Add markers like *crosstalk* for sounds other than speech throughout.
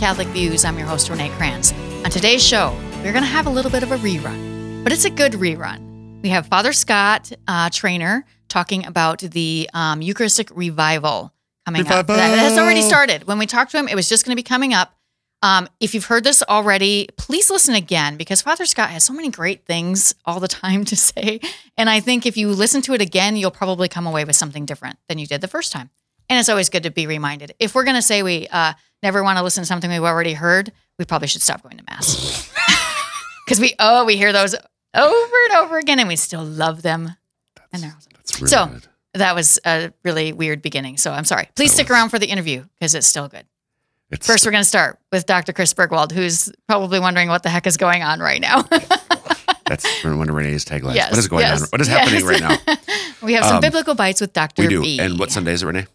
Catholic Views. I'm your host, Renee Kranz. On today's show, we're going to have a little bit of a rerun, but it's a good rerun. We have Father Scott, uh, Traynor, talking about the um, Eucharistic revival coming up. Revival. That has already started. When we talked to him, it was just going to be coming up. Um, if you've heard this already, please listen again because Father Scott has so many great things all the time *laughs* to say. And I think if you listen to it again, you'll probably come away with something different than you did the first time. And it's always good to be reminded. If we're going to say we uh, never want to listen to something we've already heard, we probably should stop going to Mass. *laughs* Because we, oh, we hear those over and over again and we still love them. and they're awesome. That's really So- good. That was a really weird beginning. So I'm sorry. Please That stick was- around for the interview because it's still good. It's, First, we're going to start with Dr. Chris Burgwald, who's probably wondering what the heck is going on right now. *laughs* that's one of Renee's taglines. Yes, what is going yes, on? What is yes. happening right now? *laughs* we have some Um, biblical bites with Dr. We do. B. And what Sunday is it, Renee?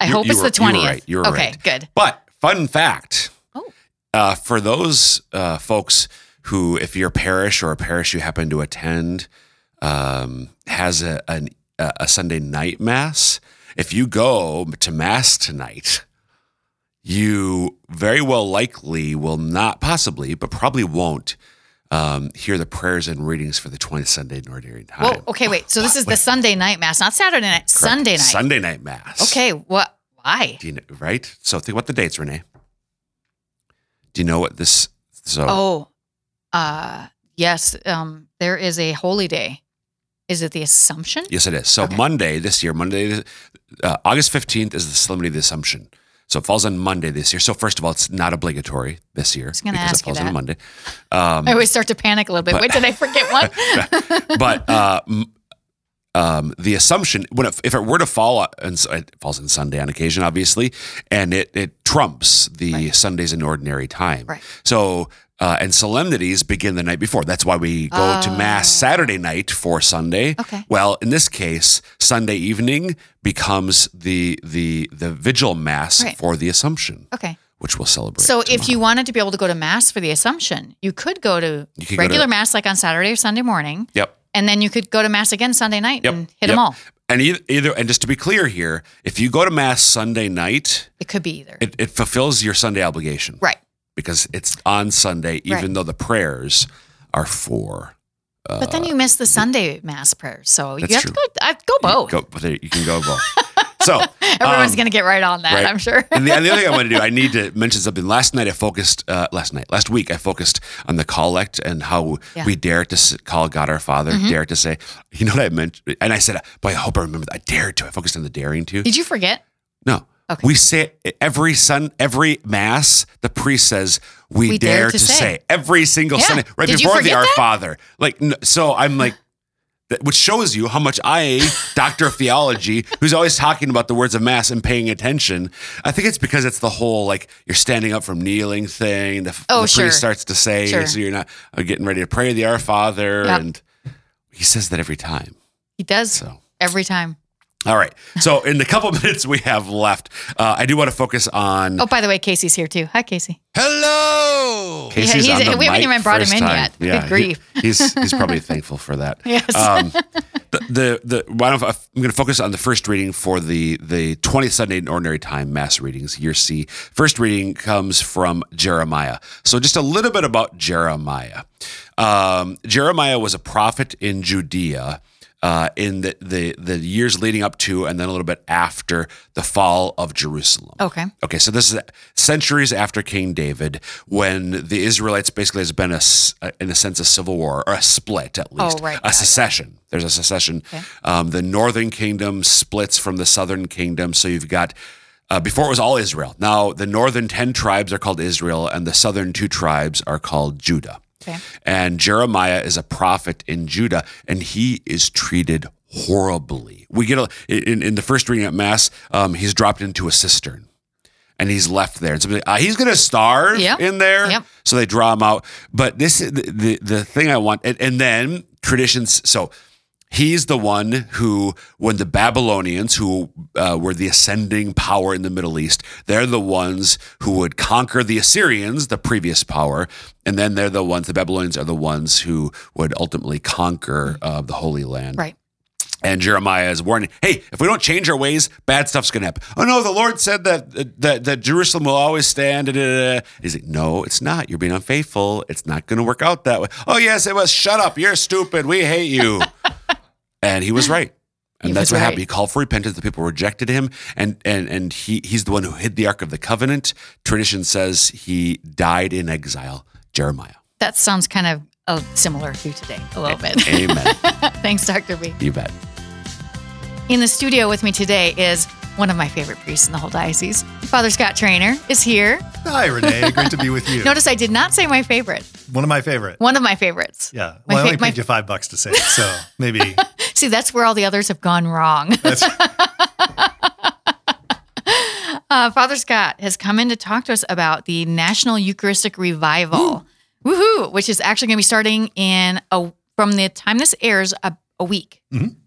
I you- hope you it's were- the you were 20th. right, you were okay, right. good. But fun fact. Oh. Uh, for those uh, folks who, if your parish or a parish you happen to attend um, has a, an, a a Sunday night mass, if you go to mass tonight, you very well likely will not, possibly, but probably won't um, hear the prayers and readings for the 20th Sunday in ordinary time. Whoa, okay, wait. So this is the Sunday night mass, not Saturday night, Correct. Sunday night. Sunday night mass. Okay, what? Why? Do you know, right? So think about the dates, Renee. Do you know what this? So Oh, uh, yes. Um, there is a holy day. Is it the Assumption? yes, it is. So Okay. Monday this year, Monday, uh, August fifteenth is the Solemnity of the Assumption. So it falls on Monday this year. So first of all, it's not obligatory this year because ask it falls on Monday. Um, *laughs* I always start to panic a little bit. but- Wait, did I forget one? *laughs* but uh, um, the assumption when it, if it were to fall and it falls on Sunday on occasion, obviously, and it it trumps the Right. Sundays in ordinary time. Right. So. Uh, and solemnities begin the night before. That's why we go to mass Oh. Saturday night for Sunday. Okay. Well, in this case, Sunday evening becomes the the the vigil mass Right. for the Assumption, okay. which we'll celebrate. So if you wanted to be able to go to mass for the Assumption, you could go to could go regular to- mass like on Saturday or Sunday morning, yep, and then you could go to mass again Sunday night Yep. and hit Yep. them all. and either, either and just to be clear here, if you go to mass Sunday night, It could be either. it, it fulfills your Sunday obligation. right. Because it's on Sunday, even Right. though the prayers are for. Uh, But then you miss the Sunday mass prayers, so you have true. to go. Uh, go both. Go, you can go both. so *laughs* Everyone's um, going to get right on that, right. I'm sure. and, the, and the other thing I want to do, I *laughs* need to mention something. Last night I focused. Uh, last night, last week I focused on the collect and how Yeah. Mm-hmm. we dare to call God our Father. Dare to say, you know what I meant, and I said, boy, I hope I remember that. I dared to. I focused on the daring to. Did you forget? No. Okay. We say every sun, every mass. The priest says we, dare, to, say. every single Yeah. Sunday, right Did before the Our that? Father. Like so, I'm like, that, which shows you how much I, *laughs* doctor of theology, who's always talking about the words of mass and paying attention. I think it's because it's the whole like you're standing up from kneeling thing. The, Oh, the sure. priest starts to say, Sure. so you're not uh, getting ready to pray the Our Father, Yep. and he says that every time. He does So. every time. All right. So in the couple *laughs* minutes we have left, uh, I do want to focus on Oh, by the way, Casey's here too. Hi, Casey. Hello. Casey's he's- on the we haven't even brought him in time. yet. Good Yeah, he- grief. *laughs* he's he's probably thankful for that. *laughs* Yes. Um, the the, the why don't I, I'm going to focus on the first reading for the the 20th Sunday in Ordinary Time Mass readings, year C. First reading comes from Jeremiah. So just a little bit about Jeremiah. Um, Jeremiah was a prophet in Judea. Uh, in the, the the years leading up to and then a little bit after the fall of Jerusalem. Okay. Okay, so this is centuries after King David, when the Israelites basically has been a, in a sense, a civil war or a split at least, Oh, right, a secession. There's a secession. Okay. Um, the northern kingdom splits from the southern kingdom, so you've got. Uh, before it was all Israel. Now the northern ten tribes are called Israel, and the southern two tribes are called Judah. Okay. And Jeremiah is a prophet in Judah, and he is treated horribly. We get a, in, in the first reading at Mass, um, he's dropped into a cistern and he's left there. And somebody, uh, he's going to starve Yep. in there. Yep. So they draw him out. But this is the, the, the thing I want. And, and then traditions. So he's the one who, when the Babylonians, who uh, were the ascending power in the Middle East, they're the ones who would conquer the Assyrians, the previous power. And then they're the ones, the Babylonians are the ones who would ultimately conquer uh, the Holy Land. Right. And Jeremiah is warning, hey, if we don't change our ways, bad stuff's going to happen. Oh, no, the Lord said that, that, that Jerusalem will always stand. Da, da, da. He's like, no, it's not. You're being unfaithful. It's not going to work out that way. Oh, yes, it was. Shut up. You're stupid. We hate you. *laughs* and he was right. And He that's what right. happened. He called for repentance. The people rejected him, and and and he he's the one who hid the Ark of the Covenant. Tradition says he died in exile. Jeremiah. That sounds kind of uh, similar to today, a little bit. Amen. *laughs* Thanks, Dr. B. you bet. In the studio with me today is one of my favorite priests in the whole diocese. Father Scott Traynor is here. Hi, Renee. Great to be with you. *laughs* Notice I did not say my favorite. One of my favorite. One of my favorites. Yeah. My Well, I only fa- paid you five bucks to say it, so *laughs* maybe See, that's where all the others have gone wrong. that's *laughs* *laughs* Uh, Father Scott has come in to talk to us about the National Eucharistic Revival, woohoo, which is actually going to be starting in a from the time this airs a, a week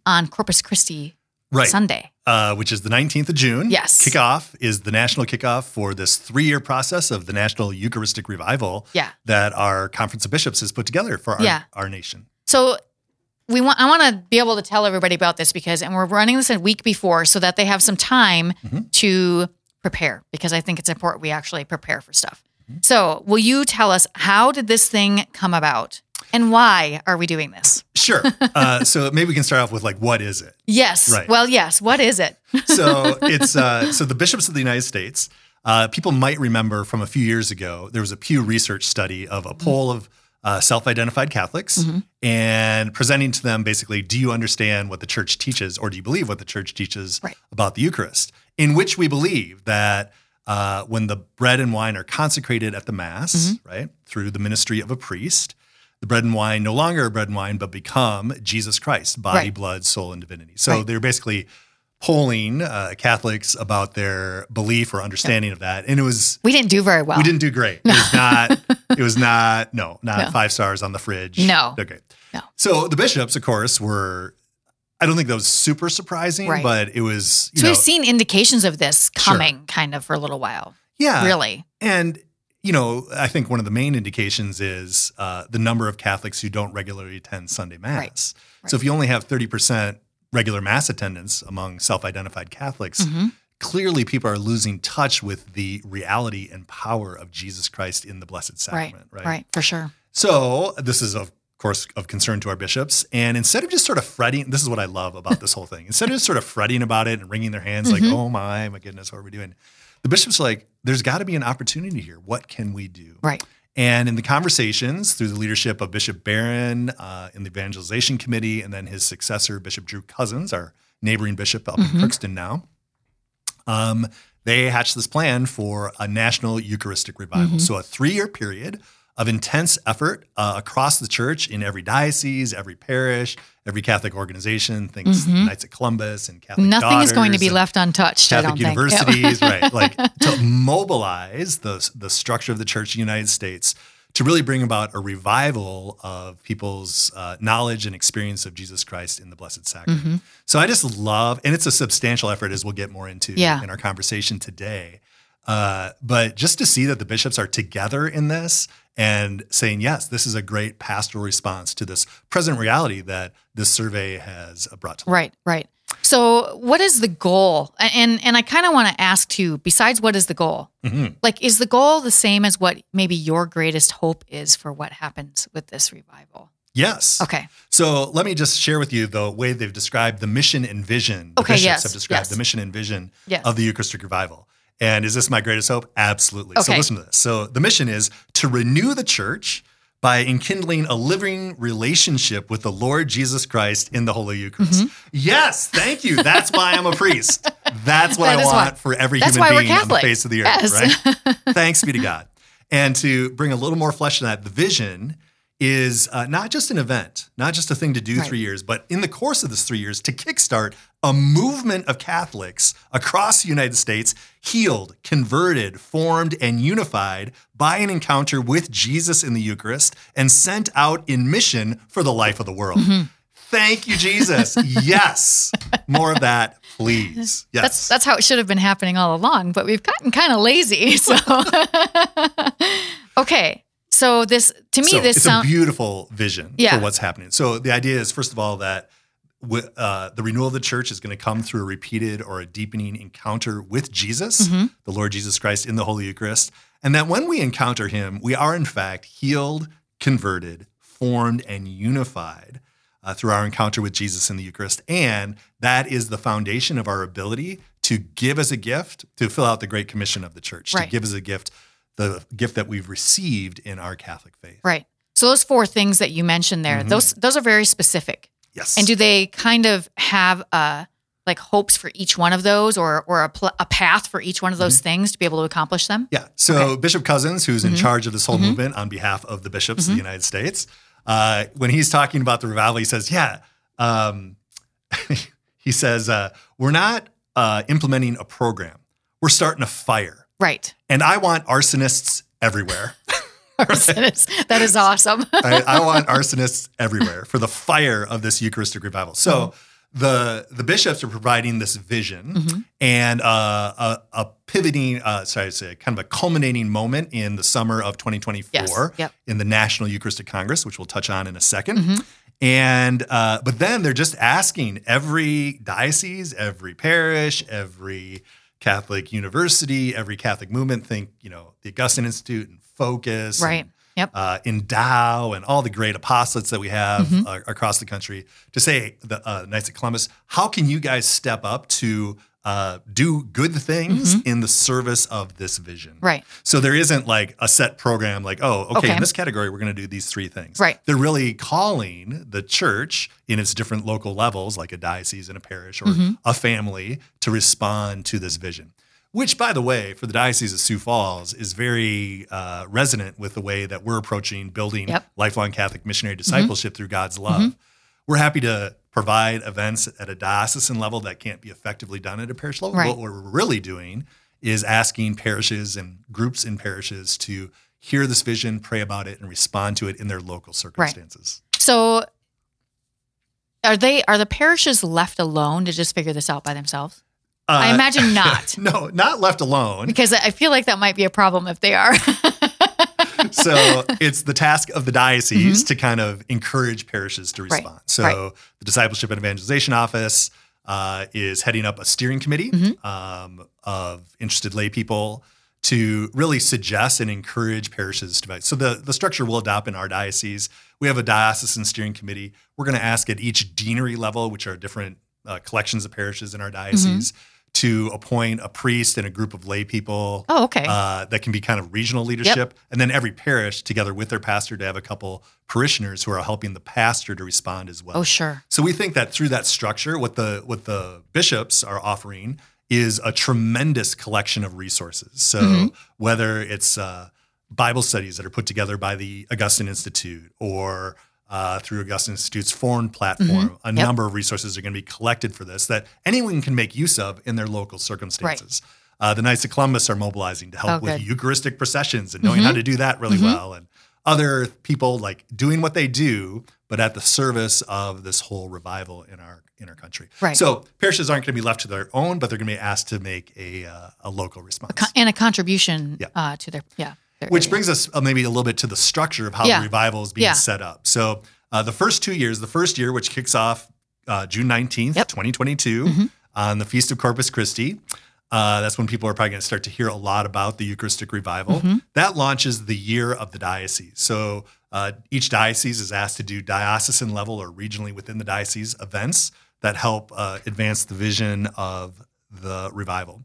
on Corpus Christi Mm-hmm. right. Sunday. Uh, which is the 19th of June. Yes. Kickoff is the national kickoff for this three year process of the National Eucharistic Revival Yeah. that our Conference of Bishops has put together for our, Yeah. our nation. So we want I want to be able to tell everybody about this because and we're running this a week before so that they have some time to prepare because I think it's important we actually prepare for stuff. So, will you tell us how did this thing come about and why are we doing this? Sure. Uh, so maybe we can start off with like, what is it? Yes. Right. Well, yes. What is it? *laughs* so it's uh, so the bishops of the United States. Uh, people might remember from a few years ago there was a Pew Research study of Mm-hmm. a poll of uh, self-identified Catholics and presenting to them basically, do you understand what the church teaches, or do you believe what the church teaches Right. about the Eucharist? In which we believe that uh, when the bread and wine are consecrated at the Mass, Mm-hmm. right, through the ministry of a priest, the bread and wine no longer bread and wine, but become Jesus Christ, body, Right. blood, soul, and divinity. So Right. they're basically polling uh, Catholics about their belief or understanding of that, and it was We didn't do very well. we didn't do great. It was not. *laughs* it was not. No, not No. five stars on the fridge. No. Okay. No. So the bishops, of course, were. I don't think that was super surprising, Right. but it was. So know, we've seen indications of this Sure. coming kind of for a little while. yeah, really. And you know, I think one of the main indications is uh, the number of Catholics who don't regularly attend Sunday Mass. Right. So if you only have thirty percent regular Mass attendance among self-identified Catholics, Mhm. clearly people are losing touch with the reality and power of Jesus Christ in the Blessed Sacrament. Right. Sacrament. Right. For sure. So this is of course of concern to our bishops. And instead of just sort of fretting, this is what I love about this whole thing. Instead of just sort of fretting about it and wringing their hands like, oh my, my goodness, what are we doing? The bishops like, there's got to be an opportunity here. What can we do? Right. And in the conversations through the leadership of Bishop Barron uh, in the evangelization committee, and then his successor, Bishop Drew Cozzens, our neighboring bishop up in Crookston now, um, they hatched this plan for a national Eucharistic revival. So a three-year period of intense effort uh, across the church in every diocese, every parish, every Catholic organization. Thinks Knights of Columbus and Catholic Nothing is going to be left untouched. I Catholic don't think. Yep. universities, right? *laughs* Like to mobilize the the structure of the Church in the United States to really bring about a revival of people's uh, knowledge and experience of Jesus Christ in the Blessed Sacrament. Mm-hmm. So I just love, and it's a substantial effort, as we'll get more into Yeah. in our conversation today. Uh, but just to see that the bishops are together in this and saying, yes, this is a great pastoral response to this present reality that this survey has brought to light. Right, right. So, what is the goal? And and I kind of want to ask too. Besides, what is the goal? Mhm. Like, is the goal the same as what maybe your greatest hope is for what happens with this revival? Yes. Okay. So let me just share with you the way they've described the mission and vision. The Okay, bishops yes, have described yes. the mission and vision Yes. of the Eucharistic revival. And is this my greatest hope? Absolutely. So listen to this. So the mission is to renew the church by enkindling a living relationship with the Lord Jesus Christ in the Holy Eucharist. Mm-hmm. Yes, thank you. That's why I'm a priest. That's what That I want why- for every that's human being on the face of the earth, Yes. right? *laughs* Thanks be to God. And to bring a little more flesh to that, the vision is uh, not just an event, not just a thing to do Right. three years, but in the course of this three years, to kickstart a movement of Catholics across the United States, healed, converted, formed, and unified by an encounter with Jesus in the Eucharist and sent out in mission for the life of the world. Mm-hmm. Thank you, Jesus. *laughs* yes. More of that, please. *laughs* Yes. That's that's how it should have been happening all along, but we've gotten kind of lazy. *laughs* So, okay. So this to me so this it's sounds a beautiful vision Yeah. for what's happening. So the idea is, first of all, that wi- uh, the renewal of the church is going to come through a repeated or a deepening encounter with Jesus, the Lord Jesus Christ in the Holy Eucharist. And that when we encounter him, we are in fact healed, converted, formed, and unified uh, through our encounter with Jesus in the Eucharist. And that is the foundation of our ability to give as a gift, to fill out the Great Commission of the church, Right. to give as a gift the gift that we've received in our Catholic faith. Right. So those four things that you mentioned there, those those are very specific. Yes. And do they kind of have uh like hopes for each one of those or or a, pl- a path for each one of those things to be able to accomplish them? Yeah. So Okay. Mm-hmm. Bishop Cozzens, who's in charge of this whole movement on behalf of the bishops of the United States, uh, when he's talking about the revival, he says, "Yeah." Um, *laughs* he says, uh, "We're not uh, implementing a program. We're starting a fire, Right. and I want arsonists everywhere. Arsonists. *laughs* That is awesome. *laughs* I, I want arsonists everywhere for the fire of this Eucharistic revival. So Mm-hmm. the the bishops are providing this vision and uh, a, a pivoting, uh, sorry to say, kind of a culminating moment in the summer of 2024 Yes. Yep. Mm-hmm. in the National Eucharistic Congress, which we'll touch on in a 2nd And uh, but then they're just asking every diocese, every parish, every Catholic university, every Catholic movement. Think you know the Augustine Institute and Focus, and right. Yep. uh, Endow and all the great apostolates that we have Mm-hmm. uh, across the country to say the uh, Knights of Columbus, how can you guys step up to uh, do good things in the service of this vision? Mm-hmm. Right. So there isn't like a set program like, oh, okay, Okay. in this category, we're going to do these three things. Right. They're really calling the church in its different local levels, like a diocese and a parish or Mm-hmm. a family, to respond to this vision. Which, by the way, for the Diocese of Sioux Falls, is very uh, resonant with the way that we're approaching building Yep. Mm-hmm. lifelong Catholic missionary discipleship through God's love. We're happy to provide events at a diocesan level that can't be effectively done at a parish level. Right. What we're really doing is asking parishes and groups in parishes to hear this vision, pray about it, and respond to it in their local circumstances. So are they are the parishes left alone to just figure this out by themselves? I Uh, imagine *laughs* not. No, not left alone. Because I feel like that might be a problem if they are. *laughs* *laughs* so it's the task of the diocese to kind of encourage parishes to Mm-hmm. Right, respond. So right. the discipleship and evangelization office uh, is heading up a steering committee Mm-hmm. um, of interested lay people to really suggest and encourage parishes to. So the the structure we'll adopt in our diocese. We have a diocesan steering committee. We're going to ask at each deanery level, which are different uh, collections of parishes in our diocese. To appoint a priest and a group of lay people oh, okay. uh, that can be kind of regional leadership. And then every parish, together with their pastor, to have a couple parishioners who are helping the pastor to respond as well. oh, sure. So we think that through that structure, what the what the bishops are offering is a tremendous collection of resources. So Mm-hmm. whether it's uh, Bible studies that are put together by the Augustine Institute or uh, through Augustine Institute's FORMED platform, a Mm-hmm. Yep. number of resources are going to be collected for this that anyone can make use of in their local circumstances. Uh, the Knights of Columbus are mobilizing to help Oh, with. Mm-hmm. Eucharistic processions and knowing how to do that really well. And other people like doing what they do, but at the service of this whole revival in our in our country. Right. So parishes aren't going to be left to their own, but they're going to be asked to make a uh, a local response. Co- and a contribution Yeah. uh, to their yeah. Their Which brings us uh, maybe a little bit to the structure of how Yeah. the revival is being Yeah. set up. So uh, the first two years, the first year, which kicks off uh, June 19th, Yep. 2022, on the Feast of Corpus Christi. Uh, that's when people are probably going to start to hear a lot about the Eucharistic revival. That launches the year of the diocese. So uh, each diocese is asked to do diocesan level or regionally within the diocese events that help uh, advance the vision of the revival.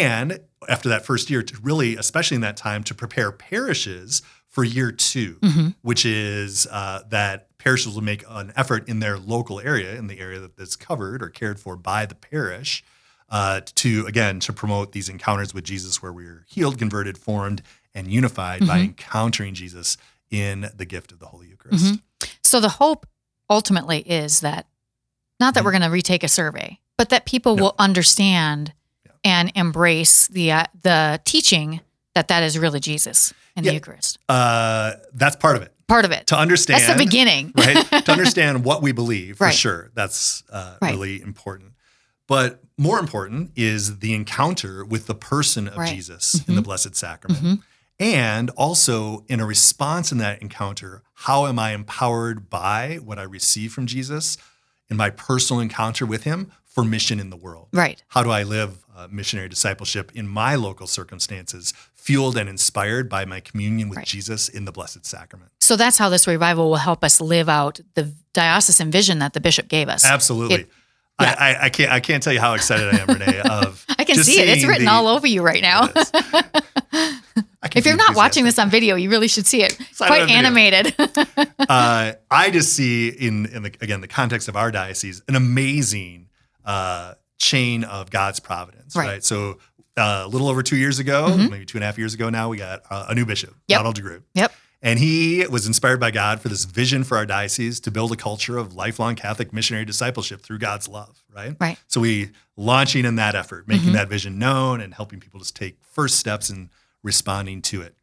And after that first year, to really, especially in that time, to prepare parishes for year 2 which is uh, that parishes will make an effort in their local area, in the area that- that's covered or cared for by the parish, uh, to again to promote these encounters with Jesus, where we're healed, converted, formed, and unified by encountering Jesus in the gift of the Holy Eucharist. So the hope ultimately is that not that we're going to retake a survey, but that people Mm-hmm. No. will understand and embrace the uh, the teaching that that is really Jesus in Yeah. the Eucharist. Uh, that's part of it. Part of it. To understand That's the beginning. *laughs* right? to *laughs* understand what we believe, for Right. sure. That's uh, Right. really important. But more important is the encounter with the person of Right. Mm-hmm. Jesus in the Blessed Sacrament. And also, in a response in that encounter, how am I empowered by what I receive from Jesus in my personal encounter with him for mission in the world. Right. How do I live uh, missionary discipleship in my local circumstances, fueled and inspired by my communion with Right. Jesus in the Blessed Sacrament? So that's how this revival will help us live out the diocesan vision that the bishop gave us. Absolutely. It- yeah. I, I, I can't I can't tell you how excited I am, Renee. *laughs* Of I can see it. It's written the- all over you right now. It is. *laughs* I can If you're not watching this on video, you really should see it. not Quite animated. *laughs* uh, I just see in, in the, again the context of our diocese an amazing uh, chain of God's providence. Right. Right. So uh, a little over two years ago, Mhm. maybe two and a half years ago now, we got uh, a new bishop, Yep. Donald DeGrood. Yep. And he was inspired by God for this vision for our diocese to build a culture of lifelong Catholic missionary discipleship through God's love. Right. Right. So we launching in that effort, making Mhm. that vision known and helping people just take first steps and responding to it.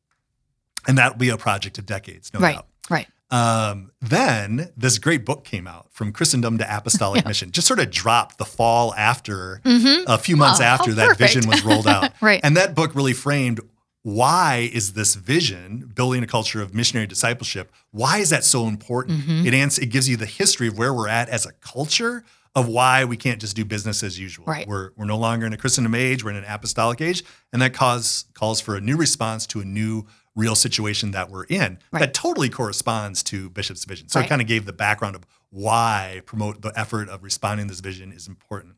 And that will be a project of decades, no right. doubt. Right. Um, then this great book came out from Christendom to Apostolic *laughs* Mission, just sort of dropped the fall after Mm-hmm. a few months Oh, after how that perfect. vision was rolled out. *laughs* Right. And that book really framed why is this vision building a culture of missionary discipleship? Why is that so important? Mhm. It ans- it gives you the history of where we're at as a culture of why we can't just do business as usual. Right. We're we're no longer in a Christendom age, we're in an apostolic age, and that cause calls for a new response to a new real situation that we're in Right. that totally corresponds to Bishop's vision. So Right. it kind of gave the background of why promote the effort of responding to this vision is important.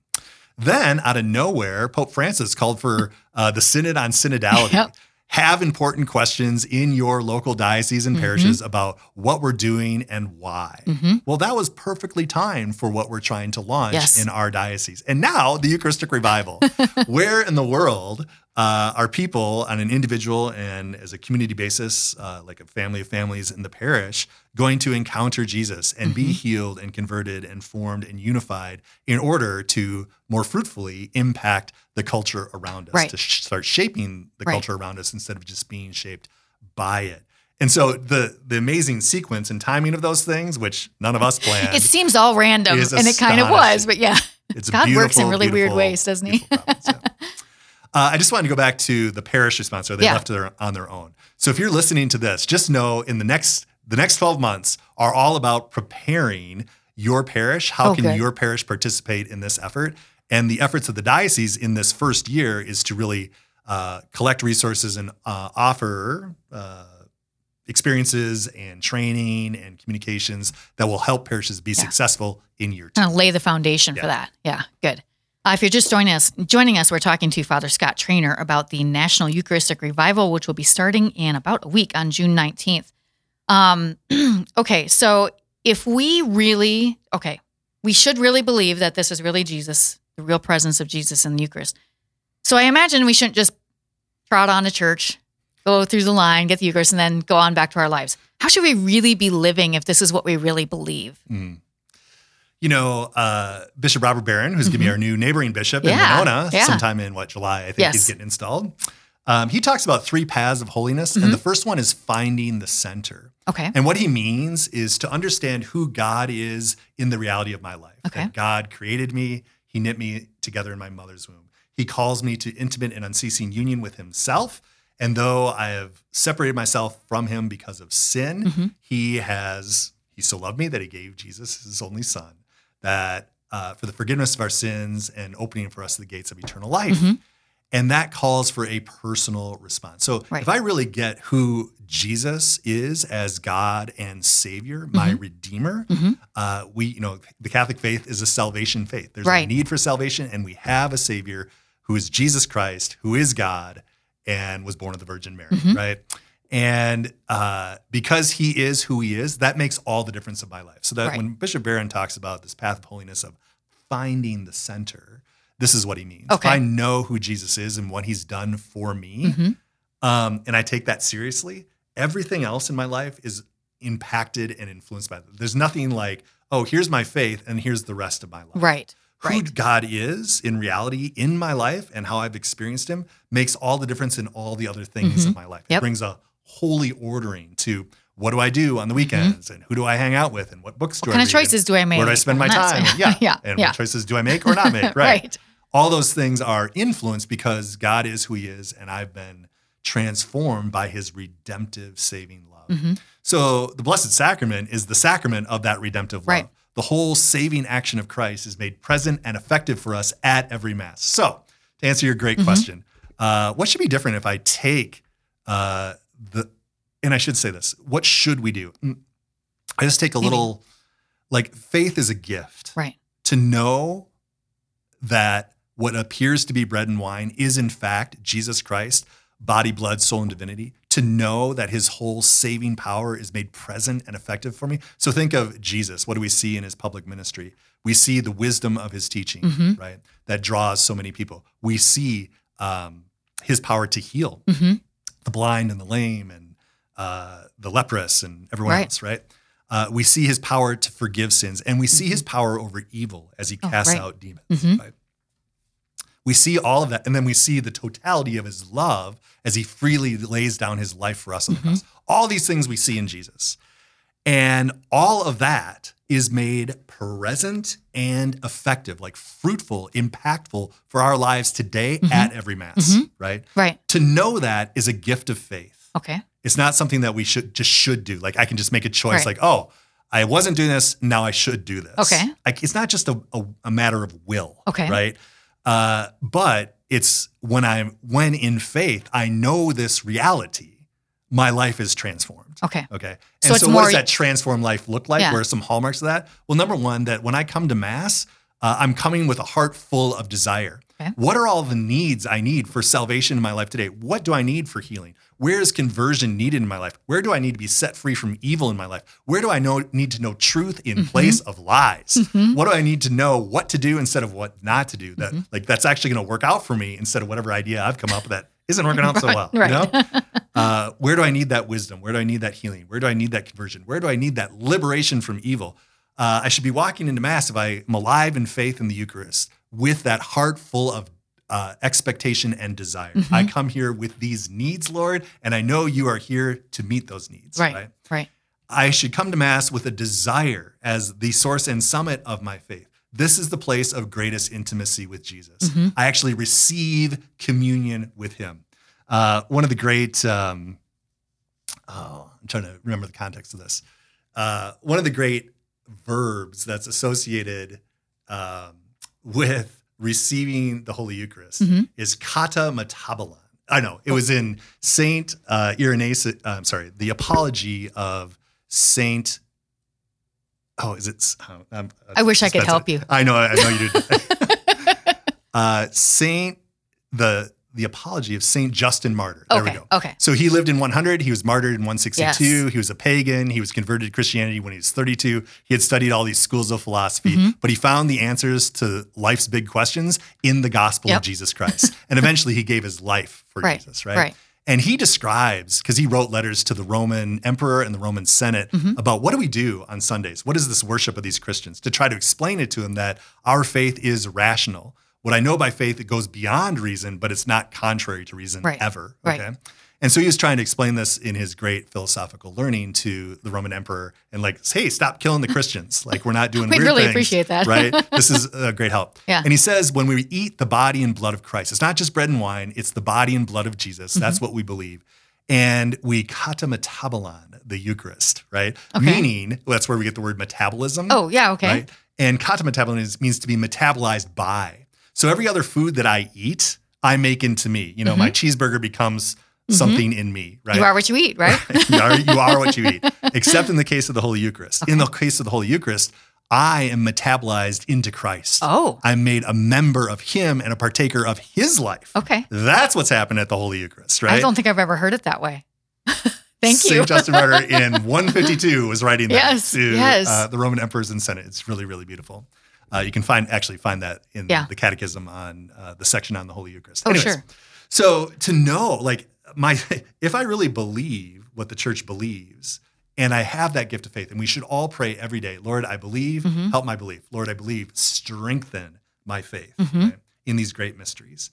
Then, out of nowhere, Pope Francis called for uh, the Synod on Synodality. Yep. Have important questions in your local diocese and Mhm. parishes about what we're doing and why. hmm Well, that was perfectly timed for what we're trying to launch Yes. in our diocese. And now, the Eucharistic Revival. *laughs* Where in the world uh, are people on an individual and as a community basis, uh, like a family of families in the parish, going to encounter Jesus and be Mhm. healed and converted and formed and unified in order to more fruitfully impact the culture around us, Right. to sh- start shaping the Right. culture around us instead of just being shaped by it? And so the the amazing sequence and timing of those things, which none of us planned, It seems all random, and it kind of was, but yeah. it's God works in really weird ways, doesn't he? *laughs* beautiful providence, yeah. Uh, I just wanted to go back to the parish response, or they Yeah. left their, on their own. So if you're listening to this, just know in the next the next 12 months are all about preparing your parish. How Oh, can your parish participate in this effort? And the efforts of the diocese in this first year is to really uh, collect resources and uh, offer uh, experiences and training and communications that will help parishes be Yeah. successful in year two. kind of lay the foundation Yeah. for that. Yeah, good. Uh, if you're just joining us, joining us, we're talking to Father Scott Traynor about the National Eucharistic Revival, which will be starting in about a week on June 19th. Um, *clears throat* okay, so if we really, okay, we should really believe that this is really Jesus, the real presence of Jesus in the Eucharist. So I imagine we shouldn't just trot on to church, go through the line, get the Eucharist, and then go on back to our lives. How should we really be living if this is what we really believe? Mm. You know, uh, Bishop Robert Barron, who's going to be our new neighboring bishop in Yeah, Winona yeah. sometime in what, July, I think Yes. he's getting installed. Um, he talks about three paths of holiness, Mhm. and the first one is finding the center. Okay. And what he means is to understand who God is in the reality of my life. Okay. That God created me, He knit me together in my mother's womb. He calls me to intimate and unceasing union with Himself. And though I have separated myself from Him because of sin, Mhm. He has, He so loved me that He gave Jesus His only Son, that uh, for the forgiveness of our sins and opening for us the gates of eternal life. Mhm. And that calls for a personal response. So Right. if I really get who Jesus is as God and Savior, my Redeemer, Mhm. uh, we, you know, the Catholic faith is a salvation faith. There's Right. a need for salvation, and we have a Savior who is Jesus Christ, who is God, and was born of the Virgin Mary, Mhm. right? And uh, because He is who He is, that makes all the difference in my life. So that Right. when Bishop Barron talks about this path of holiness of finding the center, this is what he means. Okay. If I know who Jesus is and what He's done for me, Mhm. um, and I take that seriously, everything else in my life is impacted and influenced by that. There's nothing like, oh, here's my faith and here's the rest of my life. Right. Who Right. God is in reality in my life and how I've experienced Him makes all the difference in all the other things in my life. It Mm-hmm. Yep. brings a holy ordering to what do I do on the weekends and who do I hang out with and what books do Mm-hmm. What I kind of choices do I make? Where do I spend my time? Yeah. *laughs* yeah. And yeah. what choices do I make or not make? *laughs* Right right. all those things are influenced because God is who He is, and I've been transformed by His redemptive saving love. Mhm. So the Blessed Sacrament is the sacrament of that redemptive love. Right. the whole saving action of Christ is made present and effective for us at every Mass. So, to answer your great question, uh, what should be different if I take uh, the, and I should say this, what should we do? Mm, I just take a little, like, faith is a gift Right. to know that what appears to be bread and wine is in fact Jesus Christ, body, blood, soul, and divinity, to know that his whole saving power is made present and effective for me. So think of Jesus. What do we see in his public ministry? We see the wisdom of his teaching, Mhm. right? That draws so many people. We see um, his power to heal hmm the blind and the lame and uh, the leprous and everyone Right. else, right? Uh, we see his power to forgive sins, and we see his power over evil as he Mm-hmm. Oh, casts right. out demons. Mhm. Right? We see all of that, and then we see the totality of his love as he freely lays down his life for us on Mm-hmm. the cross. All these things we see in Jesus, and all of that is made present and effective, like fruitful, impactful for our lives today Mm-hmm. at every mass. Right? Right. To know that is a gift of faith. Okay. It's not something that we should just should do. Like I can just make a choice. Right. Like, oh, I wasn't doing this. Now I should do this. Okay. Like it's not just a, a, a matter of will. Okay. Right. Uh, but it's when I'm when in faith, I know this reality. My life is transformed. Okay. Okay. So And it's so, what does that transform life look like? Yeah. What are some hallmarks of that? Well, number one, that when I come to Mass, uh, I'm coming with a heart full of desire. Okay. What are all the needs I need for salvation in my life today? What do I need for healing? Where is conversion needed in my life? Where do I need to be set free from evil in my life? Where do I know need to know truth in Mm-hmm. place of lies? What do I need to know what to do instead of what not to do? Mm-hmm. That like that's actually going to work out for me instead of whatever idea I've come up with that isn't working out so *laughs* well. Right. You know? *laughs* Uh, where do I need that wisdom? Where do I need that healing? Where do I need that conversion? Where do I need that liberation from evil? Uh, I should be walking into Mass if I am alive in faith in the Eucharist with that heart full of uh, expectation and desire. Mm-hmm. I come here with these needs, Lord, and I know you are here to meet those needs. Right. Right. I should come to Mass with a desire as the source and summit of my faith. This is the place of greatest intimacy with Jesus. Mm-hmm. I actually receive communion with him. Uh, one of the great, um, oh, I'm trying to remember the context of this. Uh, one of the great verbs that's associated um, with receiving the Holy Eucharist Mhm. is kata metabolon. I know it was in Saint uh, Irenaeus. Uh, I'm sorry, the Apology of Saint. Oh, is it? Oh, I'm- I wish I could help it. you. I know. I know you did. *laughs* *laughs* uh, Saint the the Apology of Saint Justin Martyr. There okay. we go. Okay. So he lived in 100. He was martyred in 162. Yes. He was a pagan. He was converted to Christianity when he was 32. He had studied all these schools of philosophy, Mm-hmm. but he found the answers to life's big questions in the gospel Yep. of Jesus Christ. *laughs* and eventually he gave his life for Right, Jesus, right? right. And he describes, because he wrote letters to the Roman emperor and the Roman Senate Mm-hmm. about what do we do on Sundays? What is this worship of these Christians? To try to explain it to him that our faith is rational. What I know by faith, it goes beyond reason, but it's not contrary to reason Right, ever. right. Okay. And so he was trying to explain this in his great philosophical learning to the Roman emperor and like, hey, stop killing the *laughs* Christians. Like we're not doing weird really things, appreciate that. right? *laughs* This is a great help. Yeah. And he says when we eat the body and blood of Christ, it's not just bread and wine, it's the body and blood of Jesus. Mm-hmm. That's what we believe. And we kata metabolon, the Eucharist, right? Okay. Meaning that's where we get the word metabolism. Oh, yeah. Okay. Right? And kata metabolism means to be metabolized by. So every other food that I eat, I make into me. You know, my cheeseburger becomes something in me, right? Mm-hmm. You are what you eat, right? *laughs* you, are, you are what you eat, *laughs* except in the case of the Holy Eucharist. In the case of the Holy Eucharist, I am metabolized into Christ. Oh. I'm made a member of Him and a partaker of His life. Okay. That's what's happened at the Holy Eucharist, right? I don't think I've ever heard it that way. *laughs* Thank you. St. Justin Martyr in 152 was writing that Yes, to yes. Uh, the Roman emperors and Senate. It's really, really beautiful. Uh, you can find actually find that in Yeah. the Catechism on uh, the section on the Holy Eucharist. Oh, sure. So to know, like my, *laughs* if I really believe what the church believes, and I have that gift of faith, and we should all pray every day, Lord, I believe, Mm-hmm. help my belief. Lord, I believe, strengthen my faith Mm-hmm. in these great mysteries.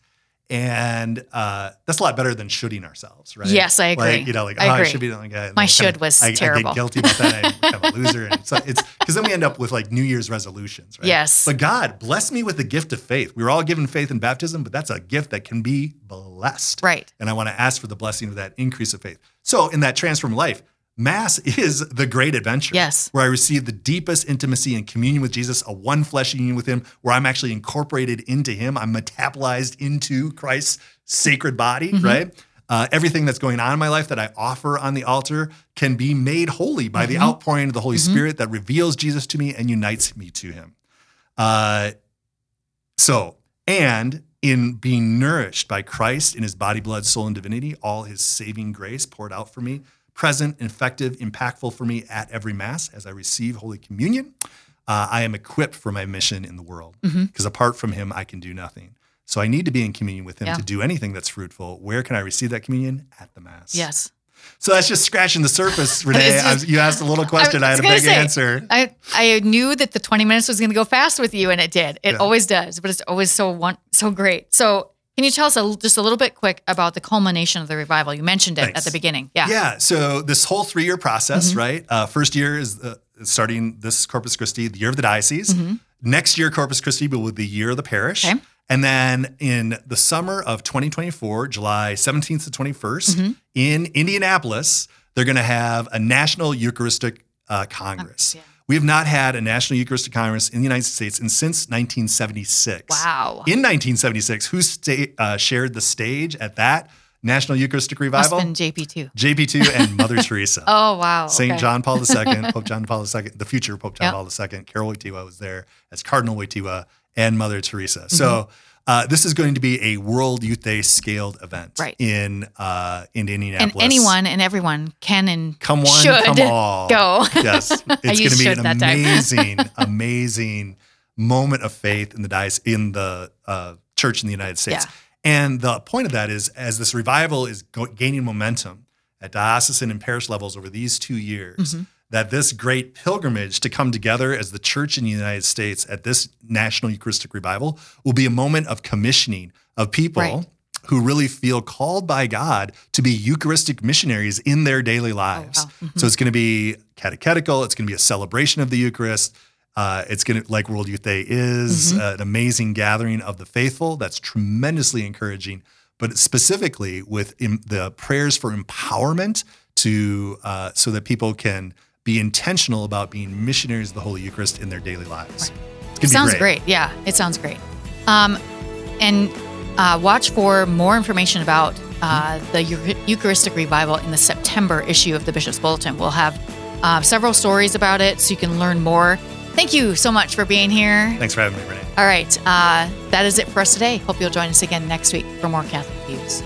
And uh, that's a lot better than shooting ourselves, right? Yes, I agree. Like, you know, like, I oh, I should be like, I, My should kinda- was I, I get guilty about that. I'm kind of a loser. *laughs* And so it's because then we end up with like New Year's resolutions, right? Yes. But God bless me with the gift of faith. We were all given faith in baptism, but that's a gift that can be blessed. Right. And I want to ask for the blessing of that increase of faith. So in that transformed life, Mass is the great adventure. Yes. Where I receive the deepest intimacy and communion with Jesus, a one flesh union with Him, where I'm actually incorporated into Him. I'm metabolized into Christ's sacred body, Mm-hmm. right? Uh, everything that's going on in my life that I offer on the altar can be made holy by the Mm-hmm. outpouring of the Holy Spirit that reveals Jesus to me and unites me to Him. Uh, so, and in being nourished by Christ in his body, blood, soul, and divinity, all his saving grace poured out for me, present, effective, impactful for me at every Mass as I receive Holy Communion, uh, I am equipped for my mission in the world. Mm-hmm. Because apart from him, I can do nothing. So I need to be in communion with him Yeah. to do anything that's fruitful. Where can I receive that communion? At the Mass. Yes. So that's just scratching the surface, *laughs* Renee. Just- was- you asked a little question. I, was had a big say, answer. I, I knew that the 20 minutes was going to go fast with you, and it did. It Yeah. always does, but it's always so one, so great. So, can you tell us a, just a little bit quick about the culmination of the revival? You mentioned it Thanks. at the beginning. Yeah. Yeah. So this whole three year process, Mm-hmm. right? Uh, first year is uh, starting this Corpus Christi, the year of the diocese. Mm-hmm. Next year, Corpus Christi will be the year of the parish. Okay. And then in the summer of 2024, July 17th to 21st, Mm-hmm. in Indianapolis, they're going to have a National Eucharistic uh, Congress. yeah. We have not had a National Eucharistic Congress in the United States and since 1976. Wow. In 1976, who sta- uh, shared the stage at that National Eucharistic Must Revival? been JP2. JP2 and Mother *laughs* Teresa. Oh, wow. St. okay. John Paul II, *laughs* Pope John Paul II, the future Pope John Yep. Paul II, Karol Wojtyła was there as Cardinal Wojtyła and Mother Teresa. Mm-hmm. So uh, this is going to be a World Youth Day scaled event Right. in uh, in And Indianapolis. anyone and everyone can and come one, should come all. go. *laughs* Yes, *laughs* it's going to be an amazing, *laughs* amazing moment of faith in the diocese, in the uh, church in the United States. Yeah. And the point of that is, as this revival is go- gaining momentum at diocesan and parish levels over these two years, Mm-hmm. That this great pilgrimage to come together as the church in the United States at this National Eucharistic Revival will be a moment of commissioning of people. Right. Who really feel called by God to be Eucharistic missionaries in their daily lives. Oh, wow. So it's going to be catechetical. It's going to be a celebration of the Eucharist. Uh, it's going to, like World Youth Day is, Mm-hmm. uh, an amazing gathering of the faithful. That's tremendously encouraging. But specifically with im- the prayers for empowerment to, uh, so that people can be intentional about being missionaries of the Holy Eucharist in their daily lives. To be sounds great. great. Yeah, it sounds great. Um, and uh, watch for more information about uh, the Eucharistic revival in the September issue of the Bishop's Bulletin. We'll have uh, several stories about it, so you can learn more. Thank you so much for being here. Thanks for having me, Renee. All right, uh, that is it for us today. Hope you'll join us again next week for more Catholic Views.